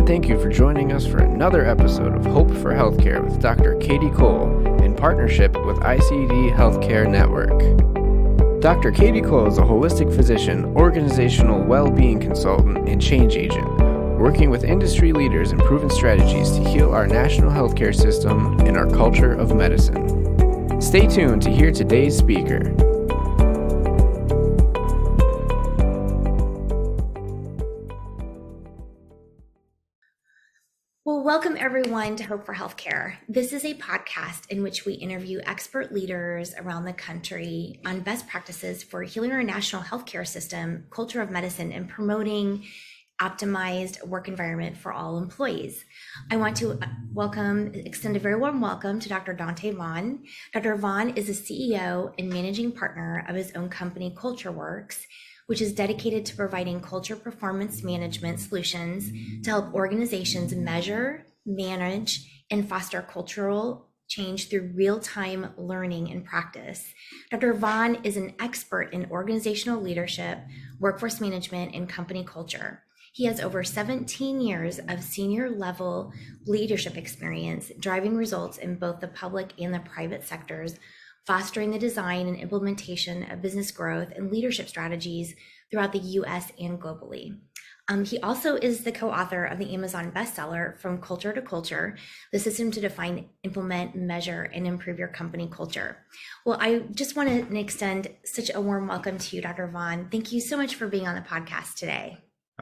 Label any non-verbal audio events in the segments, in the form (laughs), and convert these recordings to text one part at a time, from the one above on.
and thank you for joining us for another episode of Hope for Healthcare with Dr. Katie Cole in partnership with ICD Healthcare Network. Dr. Katie Cole is a holistic physician, organizational well being consultant, and change agent, working with industry leaders and proven strategies to heal our national healthcare system and our culture of medicine. Stay tuned to hear today's speaker. Everyone to Hope for Healthcare. This is a podcast in which we interview expert leaders around the country on best practices for healing our national healthcare system, culture of medicine, and promoting optimized work environment for all employees. I want to uh, welcome, extend a very warm welcome to Dr. Donte Vaughn. Dr. Vaughn is a CEO and managing partner of his own company, CultureWorx which is dedicated to providing culture performance management solutions to help organizations measure, manage, and foster cultural change through real time learning and practice. Dr. Vaughn is an expert in organizational leadership, workforce management, and company culture. He has over 17 years of senior level leadership experience, driving results in both the public and the private sectors fostering the design and implementation of business growth and leadership strategies throughout the US and globally. Um, he also is the co author of the Amazon bestseller, From Culture to Culture The System to Define, Implement, Measure, and Improve Your Company Culture. Well, I just want to extend such a warm welcome to you, Dr. Vaughn. Thank you so much for being on the podcast today.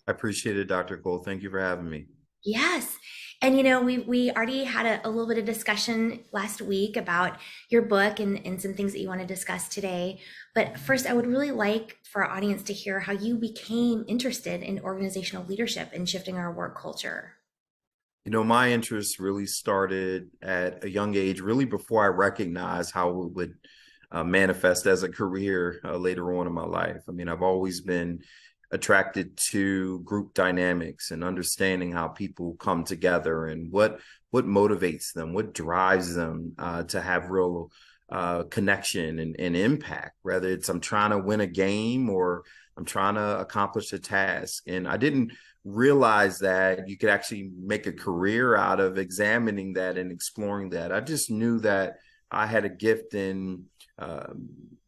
I appreciate it, Dr. Cole. Thank you for having me. Yes. And you know, we we already had a, a, little bit of discussion last week about your book and, and some things that you want to discuss today. But first, I would really like for our audience to hear how you became interested in organizational leadership and shifting our work culture. You know, my interest really started at a young age, really before I recognized how it would uh, manifest as a career uh, later on in my life. I mean, I've always been attracted to group dynamics and understanding how people come together and what what motivates them, what drives them uh, to have real uh, connection and, and impact. Whether it's I'm trying to win a game or I'm trying to accomplish a task, and I didn't realize that you could actually make a career out of examining that and exploring that. I just knew that I had a gift in uh,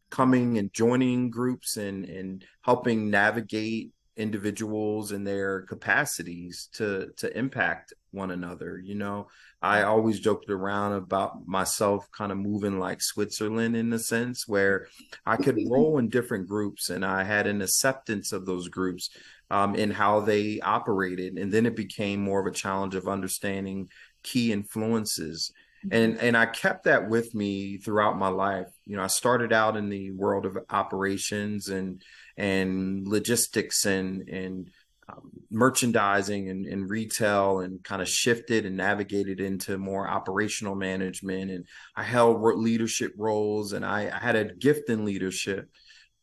coming and joining groups and and helping navigate individuals and their capacities to to impact one another you know? I always joked around about myself kind of moving like switzerland in a sense where i could (laughs) roll in different groups and i had an acceptance of those groups um, and how they operated and then it became more of a challenge of understanding key influences. And and I kept that with me throughout my life. You know, I started out in the world of operations and and logistics and and um, merchandising and, and retail and kind of shifted and navigated into more operational management. And I held leadership roles and I, I had a gift in leadership.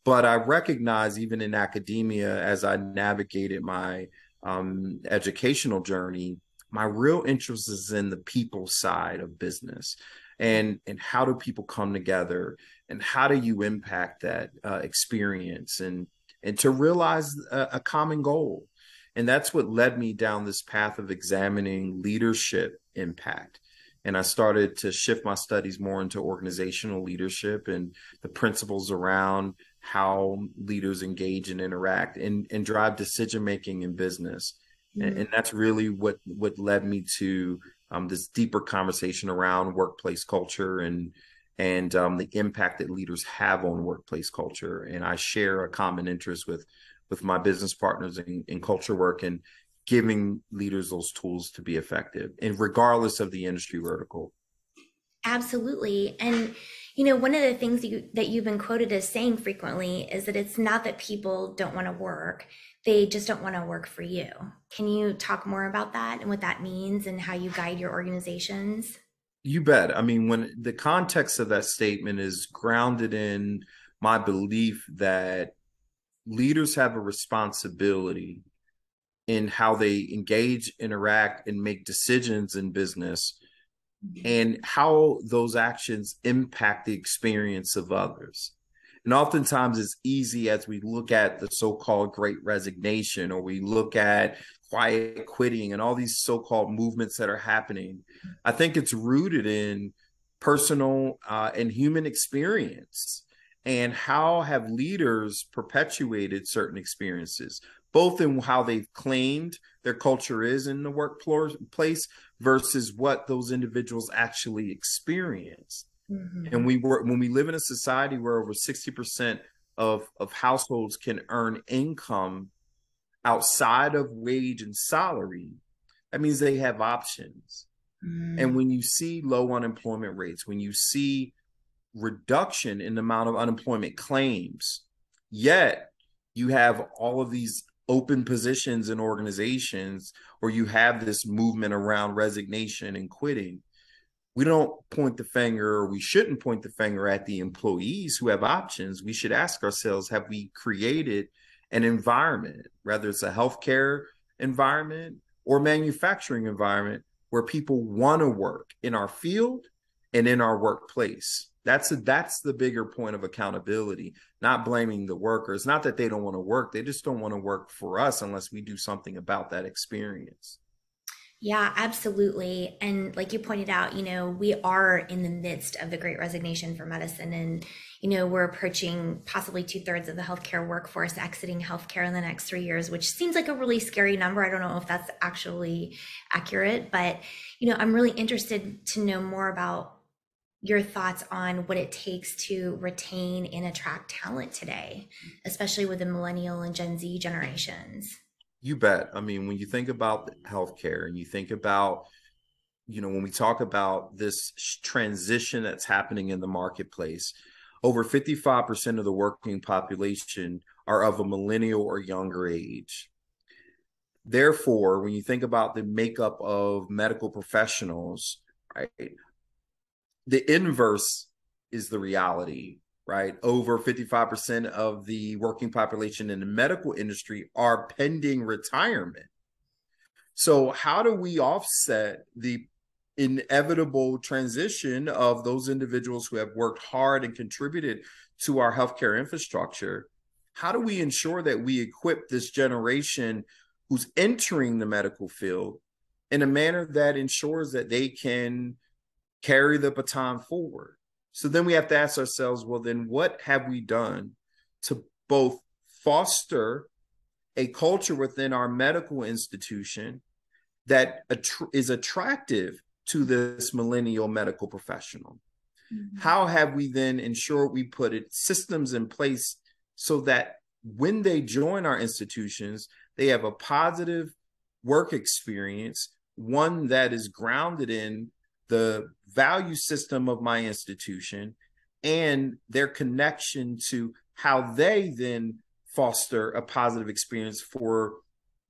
But I recognize even in academia as I navigated my um, educational journey my real interest is in the people side of business and and how do people come together and how do you impact that uh, experience and and to realize a, a common goal? And that's what led me down this path of examining leadership impact. And I started to shift my studies more into organizational leadership and the principles around how leaders engage and interact and, and drive decision making in business. Mm-hmm. and, and, that's really what what led me to um, this deeper conversation around workplace culture and and um, the impact that leaders have on workplace culture. And I share a common interest with with my business partners in, in culture work and giving leaders those tools to be effective, and regardless of the industry vertical. Absolutely, and you know one of the things you, that you've been quoted as saying frequently is that it's not that people don't want to work they just don't want to work for you. Can you talk more about that and what that means and how you guide your organizations? You bet. I mean, when the context of that statement is grounded in my belief that leaders have a responsibility in how they engage, interact, and make decisions in business and how those actions impact the experience of others. And oftentimes it's easy as we look at the so called great resignation or we look at quiet quitting and all these so called movements that are happening. I think it's rooted in personal uh, and human experience. And how have leaders perpetuated certain experiences, both in how they've claimed their culture is in the workplace versus what those individuals actually experience. Mm-hmm. And we were when we live in a society where over 60% of, of households can earn income outside of wage and salary, that means they have options. Mm-hmm. And when you see low unemployment rates, when you see reduction in the amount of unemployment claims, yet you have all of these open positions in organizations or you have this movement around resignation and quitting we don't point the finger or we shouldn't point the finger at the employees who have options we should ask ourselves have we created an environment whether it's a healthcare environment or manufacturing environment where people want to work in our field and in our workplace that's a, that's the bigger point of accountability, not blaming the workers. Not that they don't want to work, they just don't want to work for us unless we do something about that experience. Yeah, absolutely. And like you pointed out, you know, we are in the midst of the great resignation for medicine. And, you know, we're approaching possibly two thirds of the healthcare workforce exiting healthcare in the next three years, which seems like a really scary number. I don't know if that's actually accurate, but, you know, I'm really interested to know more about your thoughts on what it takes to retain and attract talent today, especially with the millennial and Gen Z generations. You bet. I mean, when you think about healthcare and you think about, you know, when we talk about this transition that's happening in the marketplace, over 55% of the working population are of a millennial or younger age. Therefore, when you think about the makeup of medical professionals, right, the inverse is the reality, right? Over 55% of the working population in the medical industry are pending retirement. So, how do we offset the inevitable transition of those individuals who have worked hard and contributed to our healthcare infrastructure? How do we ensure that we equip this generation who's entering the medical field in a manner that ensures that they can carry the baton forward. So then we have to ask ourselves, well, then what have we done to both foster a culture within our medical institution that is attractive to this millennial medical professional? Mm-hmm. How have we then ensured we put it systems in place so that when they join our institutions, they have a positive work experience, one that is grounded in the value system of my institution and their connection to how they then foster a positive experience for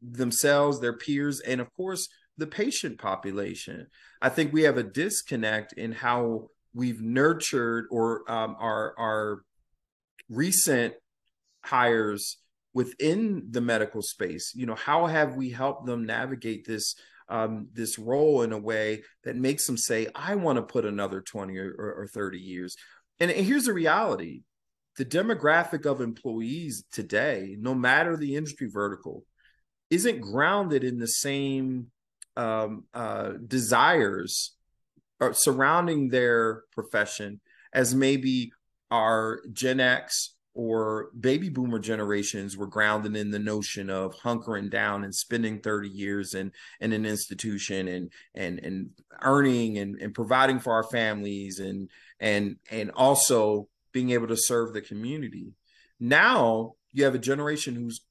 themselves, their peers, and of course, the patient population. I think we have a disconnect in how we've nurtured or um, our our recent hires within the medical space. You know, how have we helped them navigate this um, this role in a way that makes them say, I want to put another 20 or, or 30 years. And, and here's the reality the demographic of employees today, no matter the industry vertical, isn't grounded in the same um, uh, desires uh, surrounding their profession as maybe our Gen X or baby boomer generations were grounded in the notion of hunkering down and spending 30 years in, in an institution and and and earning and, and providing for our families and and and also being able to serve the community. Now you have a generation who's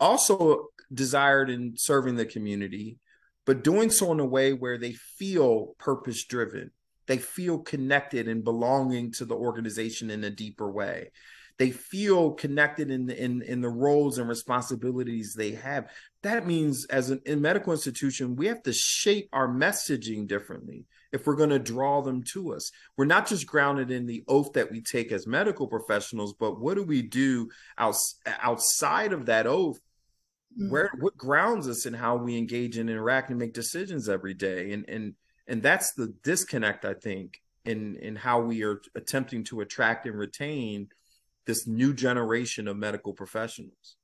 also desired in serving the community, but doing so in a way where they feel purpose driven. They feel connected and belonging to the organization in a deeper way they feel connected in the, in in the roles and responsibilities they have. That means as an in medical institution we have to shape our messaging differently if we're going to draw them to us. We're not just grounded in the oath that we take as medical professionals but what do we do outs- outside of that oath? Mm-hmm. where what grounds us in how we engage and interact and make decisions every day? And and and that's the disconnect i think in in how we are attempting to attract and retain this new generation of medical professionals.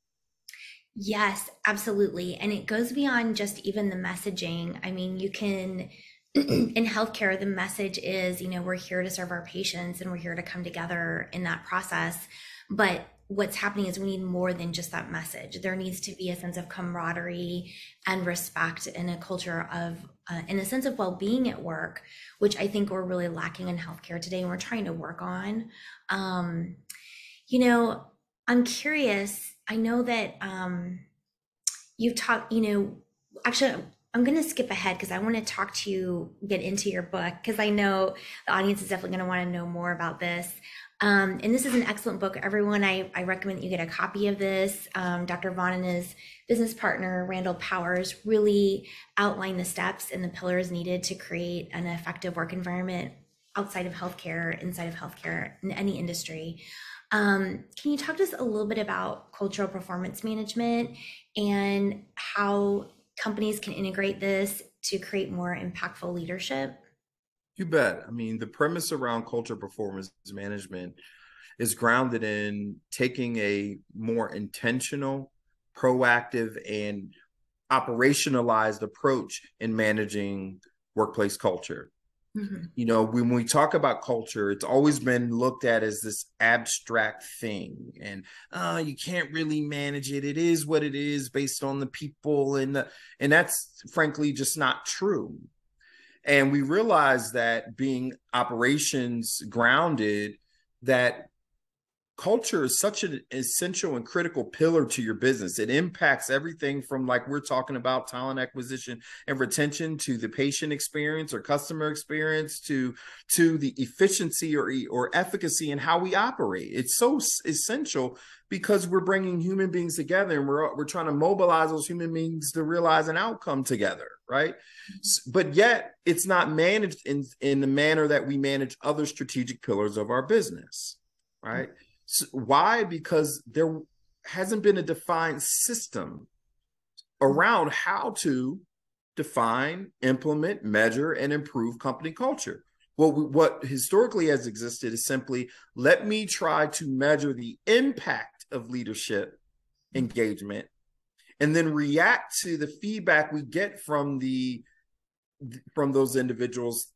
Yes, absolutely. And it goes beyond just even the messaging. I mean, you can, (clears throat) in healthcare, the message is, you know, we're here to serve our patients and we're here to come together in that process. But what's happening is we need more than just that message. There needs to be a sense of camaraderie and respect and a culture of, uh, a sense of well being at work, which I think we're really lacking in healthcare today and we're trying to work on. Um, you know, I'm curious. I know that um, you've talked, you know, actually, I'm going to skip ahead because I want to talk to you, get into your book, because I know the audience is definitely going to want to know more about this. Um, and this is an excellent book. Everyone, I, I recommend you get a copy of this. Um, Dr. Vaughn and his business partner, Randall Powers, really outline the steps and the pillars needed to create an effective work environment outside of healthcare, inside of healthcare, in any industry. Um, can you talk to us a little bit about cultural performance management and how companies can integrate this to create more impactful leadership? You bet. I mean, the premise around culture performance management is grounded in taking a more intentional, proactive, and operationalized approach in managing workplace culture. Mm-hmm. You know, when we talk about culture, it's always been looked at as this abstract thing, and uh, you can't really manage it. It is what it is based on the people, and the, and that's frankly just not true. And we realized that being operations grounded, that culture is such an essential and critical pillar to your business. It impacts everything from like we're talking about talent acquisition and retention to the patient experience or customer experience to to the efficiency or or efficacy in how we operate. It's so essential because we're bringing human beings together and we're we're trying to mobilize those human beings to realize an outcome together right mm-hmm. but yet it's not managed in in the manner that we manage other strategic pillars of our business right so why? Because there hasn't been a defined system around how to define implement measure and improve company culture. Well what historically has existed is simply let me try to measure the impact of leadership engagement and then react to the feedback we get from the from those individuals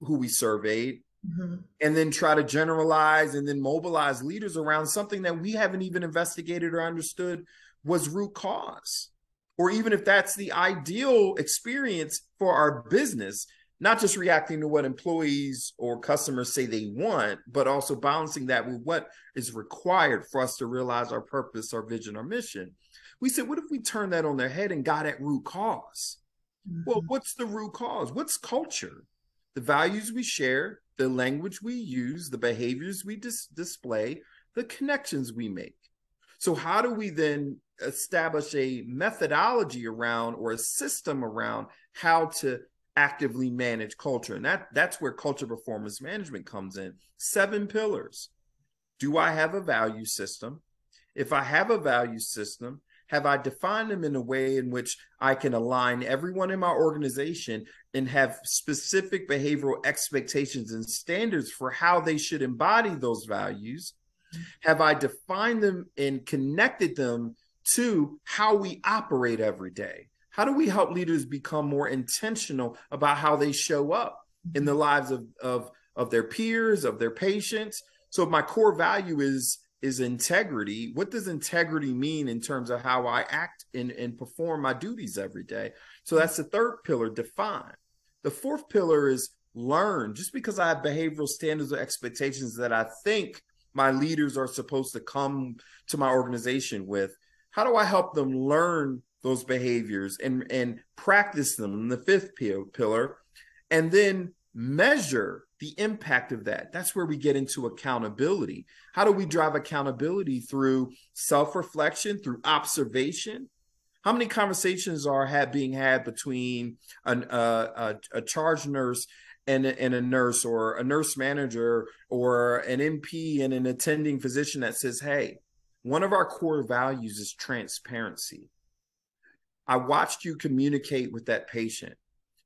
who we surveyed mm-hmm. and then try to generalize and then mobilize leaders around something that we haven't even investigated or understood was root cause or even if that's the ideal experience for our business not just reacting to what employees or customers say they want but also balancing that with what is required for us to realize our purpose our vision our mission we said, what if we turn that on their head and got at root because mm-hmm. Well, what's the root cause? What's culture? The values we share, the language we use, the behaviors we dis- display, the connections we make. So, how do we then establish a methodology around or a system around how to actively manage culture? And that, that's where culture performance management comes in. Seven pillars. Do I have a value system? If I have a value system, have I defined them in a way in which I can align everyone in my organization and have specific behavioral expectations and standards for how they should embody those values? Have I defined them and connected them to how we operate every day? How do we help leaders become more intentional about how they show up in the mm-hmm. lives of, of, of their peers, of their patients? So, my core value is is integrity. What does integrity mean in terms of how I act and, and perform my duties every day? So that's the third pillar, define. The fourth pillar is learn. Just because I have behavioral standards or expectations that I think my leaders are supposed to come to my organization with, how do I help them learn those behaviors and, and practice them? the fifth pillar, and then measure the impact of that. That's where we get into accountability. How do we drive accountability through self reflection, through observation? How many conversations are had, being had between an, uh, a, a charge nurse and, and a nurse, or a nurse manager, or an NP and an attending physician that says, Hey, one of our core values is transparency. I watched you communicate with that patient.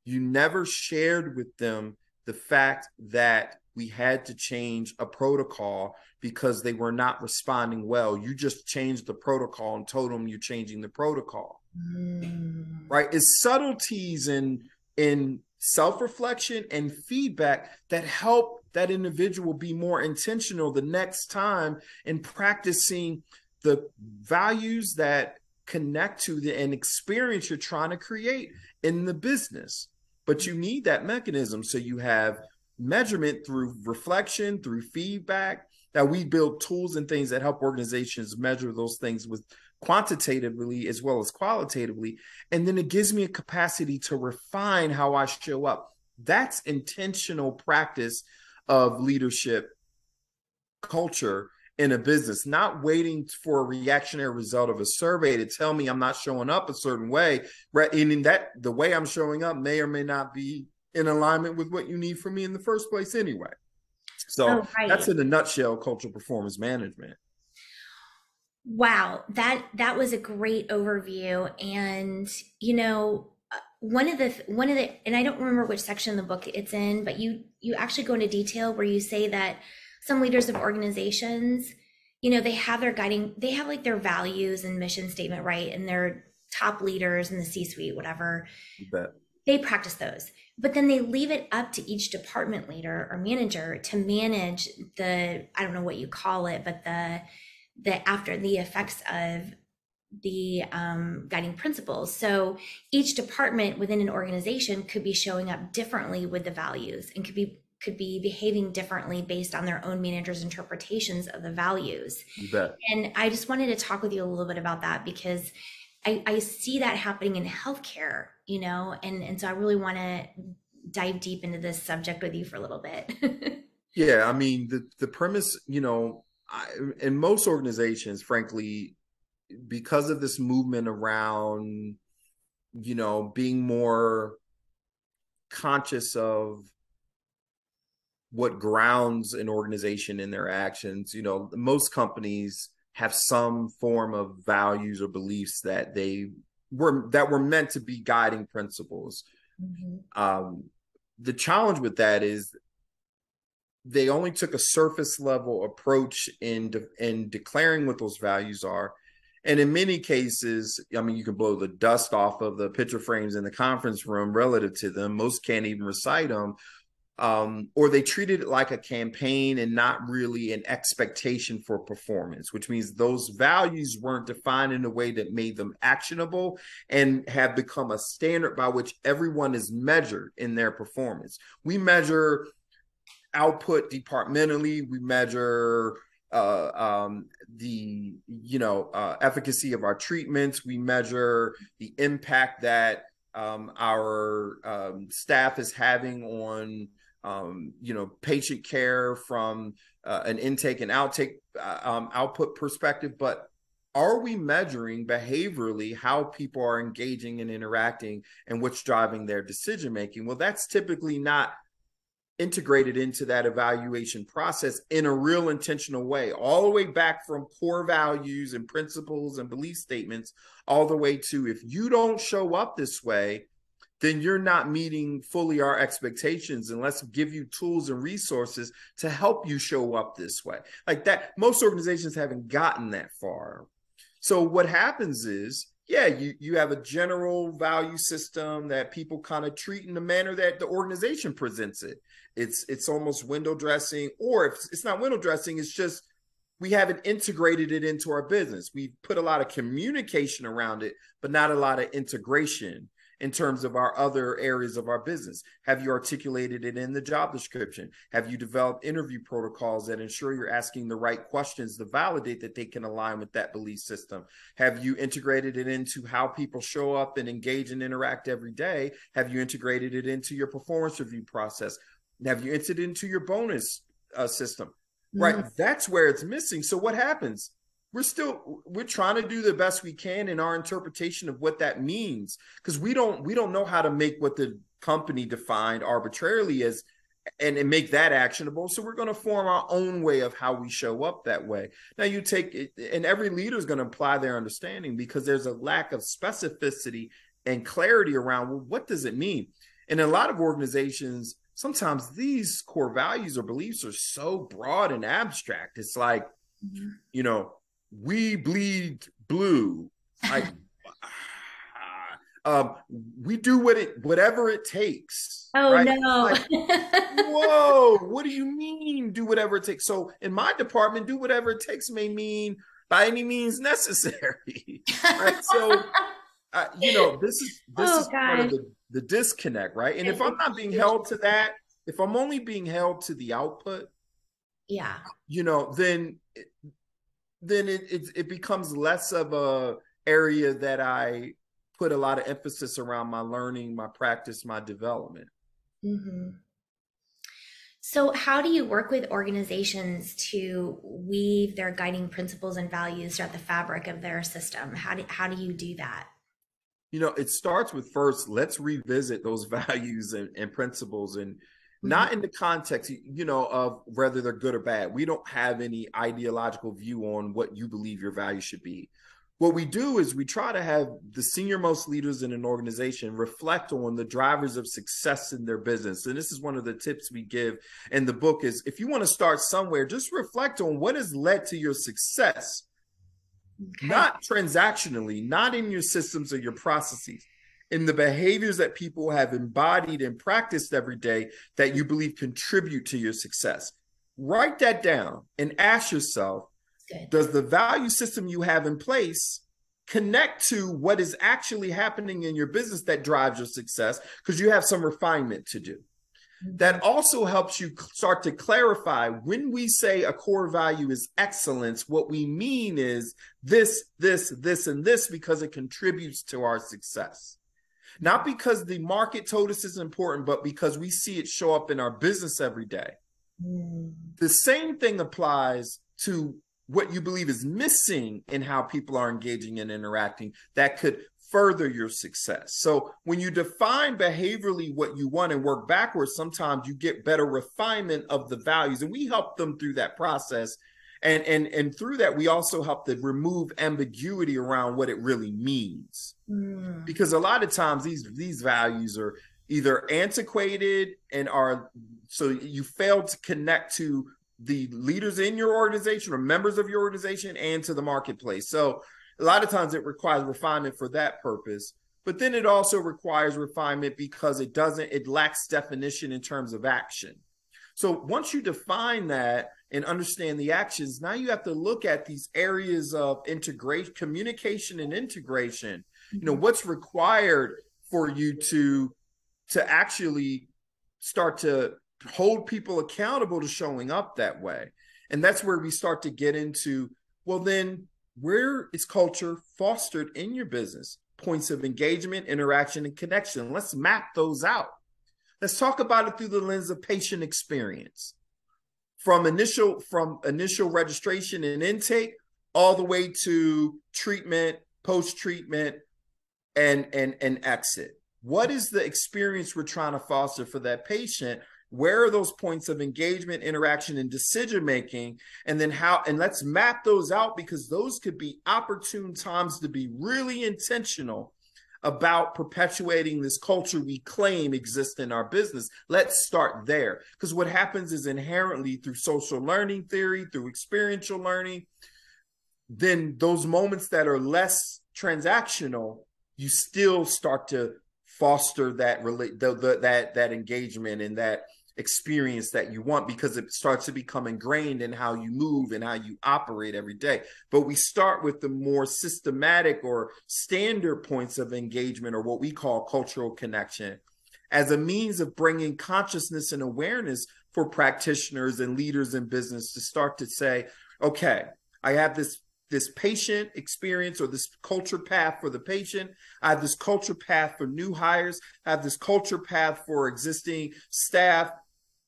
You never shared with them the fact that we had to change a protocol because they were not responding well. You just changed the protocol and told them you're changing the protocol. Mm. Right? It's subtleties in in self-reflection and feedback that help that individual be more intentional the next time in practicing the values that connect to the and experience you're trying to create in the business. But you need that mechanism so you have measurement through reflection, through feedback, that we build tools and things that help organizations measure those things with quantitatively as well as qualitatively. And then it gives me a capacity to refine how I show up. That's intentional practice of leadership culture in a business, not waiting for a reactionary result of a survey to tell me I'm not showing up a certain way. Right. And in that the way I'm showing up may or may not be in alignment with what you need from me in the first place anyway. So oh, right. that's in a nutshell cultural performance management. Wow, that that was a great overview and you know uh, one of the one of the and I don't remember which section of the book it's in but you you actually go into detail where you say that some leaders of organizations you know they have their guiding they have like their values and mission statement right? And their top leaders in the C suite whatever they practice those but then they leave it up to each department leader or manager to manage the i don't know what you call it but the the after the effects of the um, guiding principles. So each department within an organization could be showing up differently with the values and could be could be behaving differently based on their own managers interpretations of the values and i just wanted to talk with you a little bit about that because I, I see that happening in healthcare, you know, and, and so I really want to dive deep into this subject with you for a little bit. (laughs) yeah, I mean, the, the premise, you know, I, in most organizations, frankly, because of this movement around, you know, being more conscious of what grounds an organization in their actions, you know, most companies have some form of values or beliefs that they were that were meant to be guiding principles. Mm-hmm. Um, the challenge with that is they only took a surface level approach in de- in declaring what those values are and in many cases i mean you can blow the dust off of the picture frames in the conference room relative to them most can't even recite them um, or they treated it like a campaign and not really an expectation for performance, which means those values weren't defined in a way that made them actionable and have become a standard by which everyone is measured in their performance. We measure output departmentally, we measure uh, um, the you know uh, efficacy of our treatments, we measure the impact that um, our um, staff is having on um, you know, patient care from uh, an intake and outtake uh, um, output perspective, but are we measuring behaviorally how people are engaging and interacting and what's driving their decision making? Well, that's typically not integrated into that evaluation process in a real intentional way, all the way back from core values and principles and belief statements, all the way to if you don't show up this way, then you're not meeting fully our expectations and let's give you tools and resources to help you show up this way. Like that most organizations haven't gotten that far. So what happens is yeah you you have a general value system that people kind of treat in the manner that the organization presents it. It's it's almost window dressing or if it's not window dressing it's just we haven't integrated it into our business. We've put a lot of communication around it but not a lot of integration in terms of our other areas of our business? Have you articulated it in the job description? Have you developed interview protocols that ensure you're asking the right questions to validate that they can align with that belief system? Have you integrated it into how people show up and engage and interact every day? Have you integrated it into your performance review process? Have you entered into your bonus uh, system? Right. Mm-hmm. That's where it's missing. So what happens? We're still we're trying to do the best we can in our interpretation of what that means because we don't we don't know how to make what the company defined arbitrarily as and, and make that actionable so we're going to form our own way of how we show up that way now you take it and every leader is going to apply their understanding because there's a lack of specificity and clarity around well what does it mean and a lot of organizations sometimes these core values or beliefs are so broad and abstract. It's like, mm-hmm. you know, we bleed blue. Like (laughs) um, we do what it whatever it takes. Oh right? no! Like, (laughs) whoa! What do you mean? Do whatever it takes. So in my department, do whatever it takes may mean by any means necessary. (laughs) right? So, uh, you know, this is this oh, is part of the, the disconnect, right? And if I'm not being held to that, if I'm only being held to the output, yeah, you know, then then it it, it becomes less of a area that I put a lot of emphasis around my learning, my practice, my development. Mm-hmm. So, how do you work with organizations to weave their guiding principles and values throughout the fabric of their system? How do, how do you do that? You know, it starts with first, let's revisit those (laughs) values and, and principles and mm-hmm. not in the context, you know, of whether they're good or bad. We don't have any ideological view on what you believe your value should be what we do is we try to have the senior most leaders in an organization reflect on the drivers of success in their business and this is one of the tips we give in the book is if you want to start somewhere just reflect on what has led to your success okay. not transactionally not in your systems or your processes in the behaviors that people have embodied and practiced every day that you believe contribute to your success write that down and ask yourself Good. Does the value system you have in place connect to what is actually happening in your business that drives your success? Because you have some refinement to do. Mm-hmm. That also helps you start to clarify when we say a core value is excellence, what we mean is this, this, this, and this because it contributes to our success. Not because the market told us it's important, but because we see it show up in our business every day. Mm. The same thing applies to what you believe is missing in how people are engaging and interacting that could further your success. So when you define behaviorally what you want and work backwards, sometimes you get better refinement of the values. And we help them through that process. And and and through that, we also help to remove ambiguity around what it really means. Mm. Because a lot of times these these values are either antiquated and are so you fail to connect to the leaders in your organization or members of your organization and to the marketplace. So a lot of times it requires refinement for that purpose. But then it also requires refinement because it doesn't, it lacks definition in terms of action. So once you define that and understand the actions, now you have to look at these areas of integration, communication and integration. You know, mm-hmm. what's required for you to to actually start to hold people accountable to showing up that way. And that's where we start to get into well, then where is culture fostered in your business? Points of engagement, interaction, and connection. Let's map those out. Let's talk about it through the lens of patient experience. From initial from initial registration and intake all the way to treatment, post-treatment, and and and exit. What is the experience we're trying to foster for that patient where are those points of engagement interaction and decision making and then how and let's map those out because those could be opportune times to be really intentional about perpetuating this culture we claim exists in our business. Let's start there. Because what happens is inherently through social learning theory through experiential learning then those moments that are less transactional you still start to foster that relate that that engagement and that experience that you want because it starts to become ingrained in how you move and how you operate every day. But we start with the more systematic or standard points of engagement or what we call cultural connection as a means of bringing consciousness and awareness for practitioners and leaders in business to start to say, okay, I have this this patient experience or this culture path for the patient. I have this culture path for new hires. I have this culture path for existing staff.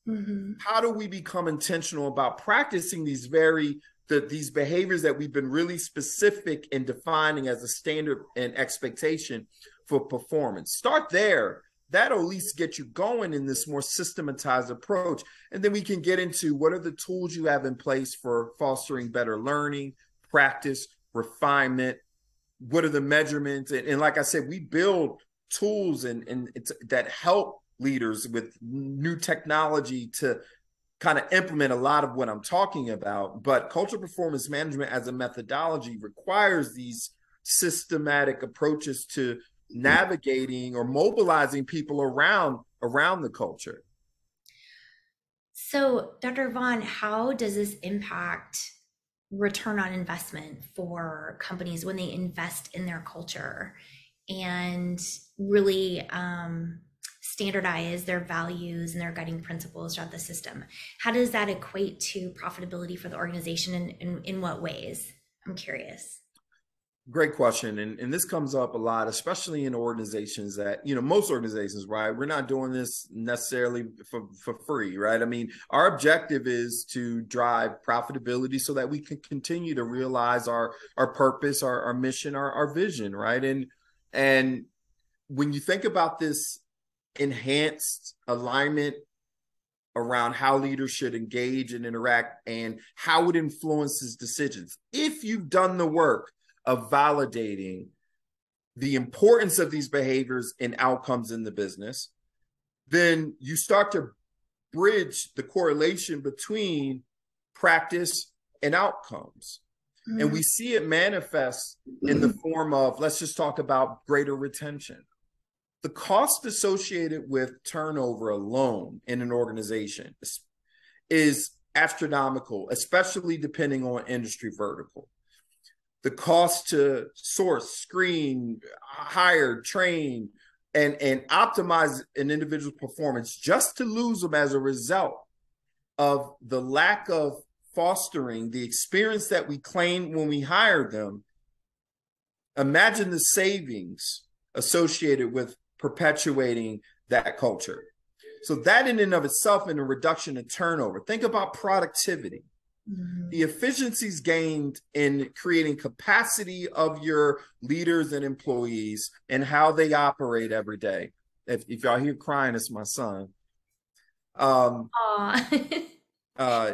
Mm-hmm. How do we become intentional about practicing these very the, these behaviors that we've been really specific in defining as a standard and expectation for performance? Start there. That'll at least get you going in this more systematized approach. And then we can get into what are the tools you have in place for fostering better learning, practice, refinement. What are the measurements? And, and like I said, we build tools and, and that help leaders with new technology to kind of implement a lot of what I'm talking about. But cultural performance management as a methodology requires these systematic approaches to navigating or mobilizing people around around the culture. So, Dr. Vaughn, how does this impact return on investment for companies when they invest in their culture and really um, standardize their values and their guiding principles throughout the system. How does that equate to profitability for the organization and in, in, what ways? I'm curious. Great question. And, and this comes up a lot, especially in organizations that, you know, most organizations, right? We're not doing this necessarily for, for free, right? I mean, our objective is to drive profitability so that we can continue to realize our our purpose, our, our mission, our, our vision, right? And and when you think about this enhanced alignment around how leaders should engage and interact and how it influences decisions. If you've done the work of validating the importance of these behaviors and outcomes in the business, then you start to bridge the correlation between practice and outcomes. Mm-hmm. And we see it manifest in the form of, let's just talk about greater retention the cost associated with turnover alone in an organization is, is astronomical, especially depending on industry vertical. The cost to source, screen, hire, train, and, and optimize an individual's performance just to lose them as a result of the lack of fostering the experience that we claim when we hire them. Imagine the savings associated with perpetuating that culture. So that in and of itself in a reduction in turnover. Think about productivity. Mm-hmm. The efficiencies gained in creating capacity of your leaders and employees and how they operate every day. If, if y'all hear crying, it's my son. Um, (laughs) uh,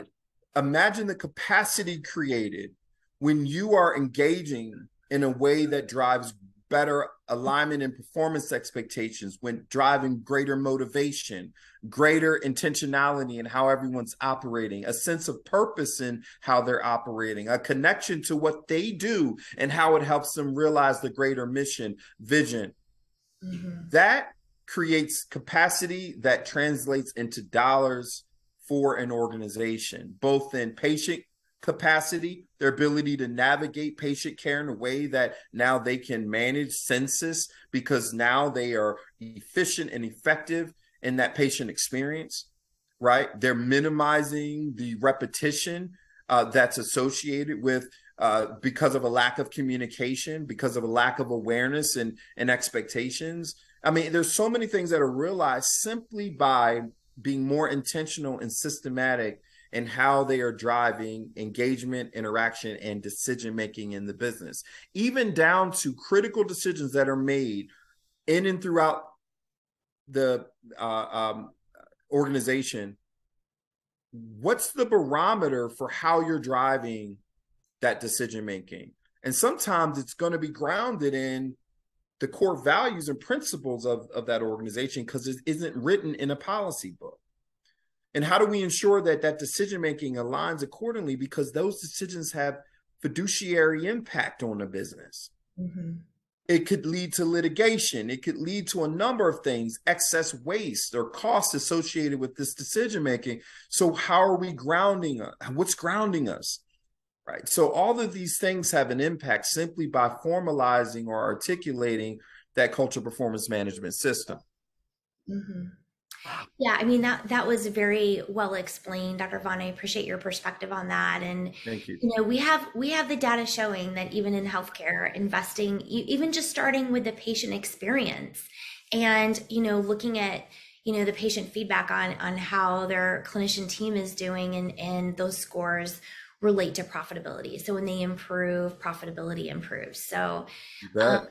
imagine the capacity created when you are engaging in a way that drives better alignment and performance expectations when driving greater motivation, greater intentionality in how everyone's operating, a sense of purpose in how they're operating, a connection to what they do and how it helps them realize the greater mission, vision. Mm-hmm. That creates capacity that translates into dollars for an organization, both in patient capacity, their ability to navigate patient care in a way that now they can manage census because now they are efficient and effective in that patient experience, right? They're minimizing the repetition uh, that's associated with uh, because of a lack of communication, because of a lack of awareness and, and expectations. I mean, there's so many things that are realized simply by being more intentional and systematic and how they are driving engagement, interaction, and decision making in the business, even down to critical decisions that are made in and throughout the uh, um, organization. What's the barometer for how you're driving that decision making? And sometimes it's going to be grounded in the core values and principles of, of that organization because it isn't written in a policy book. And how do we ensure that that decision making aligns accordingly? Because those decisions have fiduciary impact on the business. Mm-hmm. It could lead to litigation. It could lead to a number of things, excess waste or costs associated with this decision making. So, how are we grounding? What's grounding us? Right. So, all of these things have an impact simply by formalizing or articulating that culture performance management system. Mm-hmm. Yeah, I mean that that was very well explained, Dr. Vaughn. I appreciate your perspective on that. And thank you. You know, we have we have the data showing that even in healthcare, investing, even just starting with the patient experience, and you know, looking at you know the patient feedback on on how their clinician team is doing, and and those scores relate to profitability. So when they improve, profitability improves. So, um,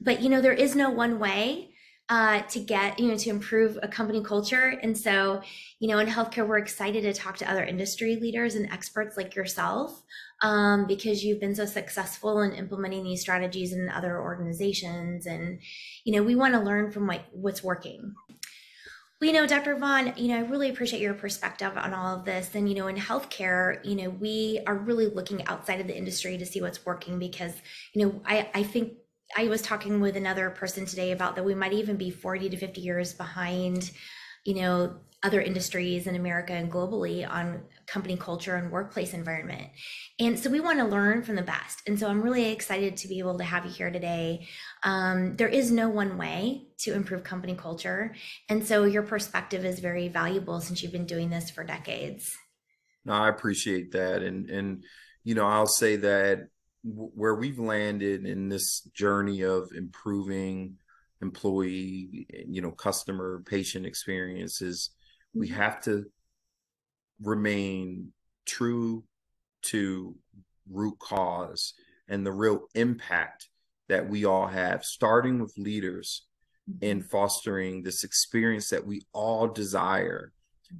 but you know, there is no one way uh, to get, you know, to improve a company culture. And so, you know, in healthcare, we're excited to talk to other industry leaders and experts like yourself um, because you've been so successful in implementing these strategies in other organizations. And, you know, we want to learn from like what's working. You know, Dr. Vaughn, you know, I really appreciate your perspective on all of this. And, you know, in healthcare, you know, we are really looking outside of the industry to see what's working because, you know, I, I think I was talking with another person today about that we might even be 40 to 50 years behind, you know, other industries in America and globally on company culture and workplace environment. And so we want to learn from the best. And so I'm really excited to be able to have you here today. Um, there is no one way to improve company culture. And so your perspective is very valuable since you've been doing this for decades. No, I appreciate that. And, and, you know, I'll say that where we've landed in this journey of improving employee, you know, customer, patient experiences we mm-hmm. have to remain true to root cause and the real impact that we all have, starting with leaders in mm-hmm. fostering this experience that we all desire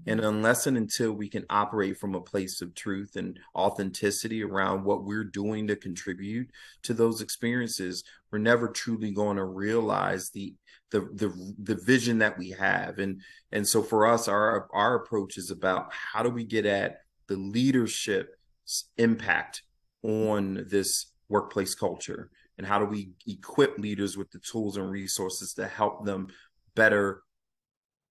and unless and until we can operate from a place of truth and authenticity around what we're doing to contribute to those experiences, we're never truly going to realize the the the the vision that we have. And and so for us, our our approach is about how do we get at the leadership impact on this workplace culture and how do we equip leaders with the tools and resources to help them better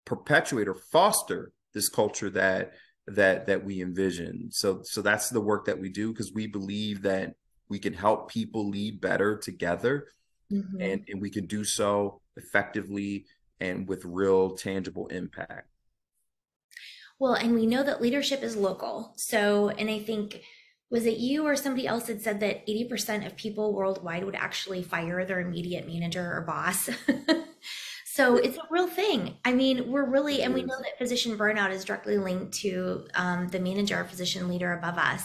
perpetuate or foster this culture that that that we envision. So so that's the work that we do because we believe that we can help people lead better together mm-hmm. and and we can do so effectively and with real tangible impact. Well and we know that leadership is local. So and i think was it you or somebody else that said that 80% of people worldwide would actually fire their immediate manager or boss (laughs) So it's a real thing. I mean, we're really, and we know that physician burnout is directly linked to um, the manager or physician leader above us.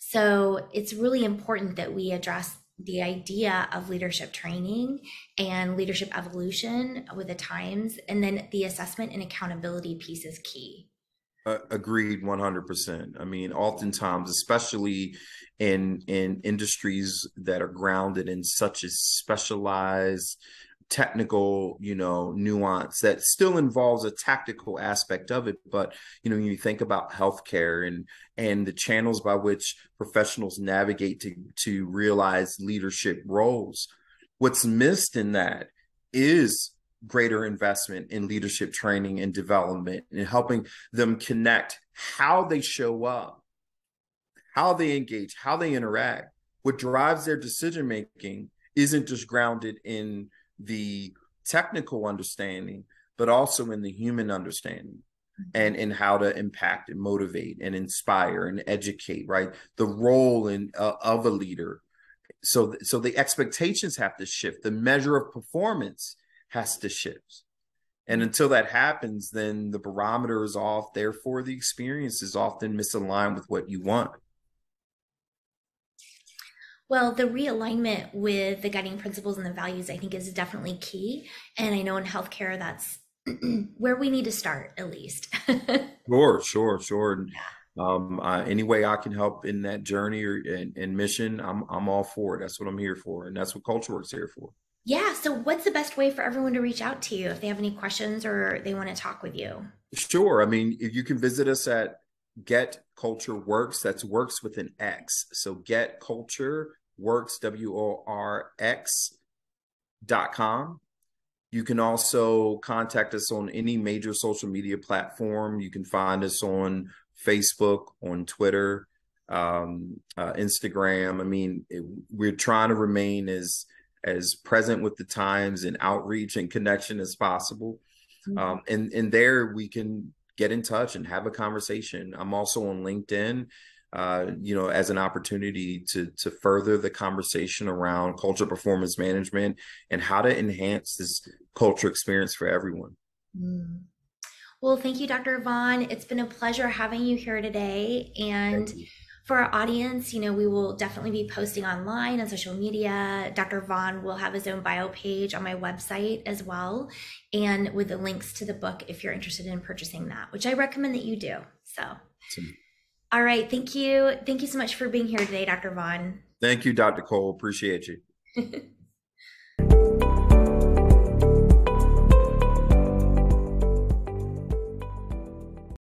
So it's really important that we address the idea of leadership training and leadership evolution with the times. And then the assessment and accountability piece is key. Uh, agreed 100% i mean oftentimes especially in in industries that are grounded in such a specialized technical you know nuance that still involves a tactical aspect of it but you know when you think about healthcare and and the channels by which professionals navigate to to realize leadership roles what's missed in that is greater investment in leadership training and development and helping them connect how they show up how they engage how they interact. What drives their decision making isn't just grounded in the technical understanding, but also in the human understanding mm-hmm. and in how to impact and motivate and inspire and educate right? The role in uh, of a leader. So so the expectations have to shift. The measure of performance has to shift. And mm-hmm. until that happens then the barometer is off. Therefore the experience is often misaligned with what you want well, the realignment with the guiding principles and the values, I think, is definitely key. And I know in healthcare, that's (clears throat) where we need to start, at least. (laughs) sure, sure, sure. Um, any way I can help in that journey or in, mission, I'm I'm all for it. That's what I'm here for, and that's what CultureWorx is here for. Yeah. So, what's the best way for everyone to reach out to you if they have any questions or they want to talk with you? Sure. I mean, you can visit us at Get Culture Works. That's works with an X. So Get Culture Works W O R X dot com. You can also contact us on any major social media platform. You can find us on Facebook, on Twitter, um, uh, Instagram. I mean, it, we're trying to remain as as present with the times and outreach and connection as possible. Mm-hmm. Um, and and there we can get in touch and have a conversation. I'm also on LinkedIn, uh, you know, as an opportunity to to further the conversation around culture performance management and how to enhance this culture experience for everyone. Mm. Well, thank you, Dr. Vaughn. It's been a pleasure having you here today. And for our audience, you know, we will definitely be posting online on social media. Dr. Vaughn will have his own bio page on my website as well, and with the links to the book if you're interested in purchasing that, which I recommend that you do. So, awesome. All right. Thank you. Thank you so much for being here today, Dr. Vaughn. Thank you, Dr. Cole. Appreciate you. (laughs)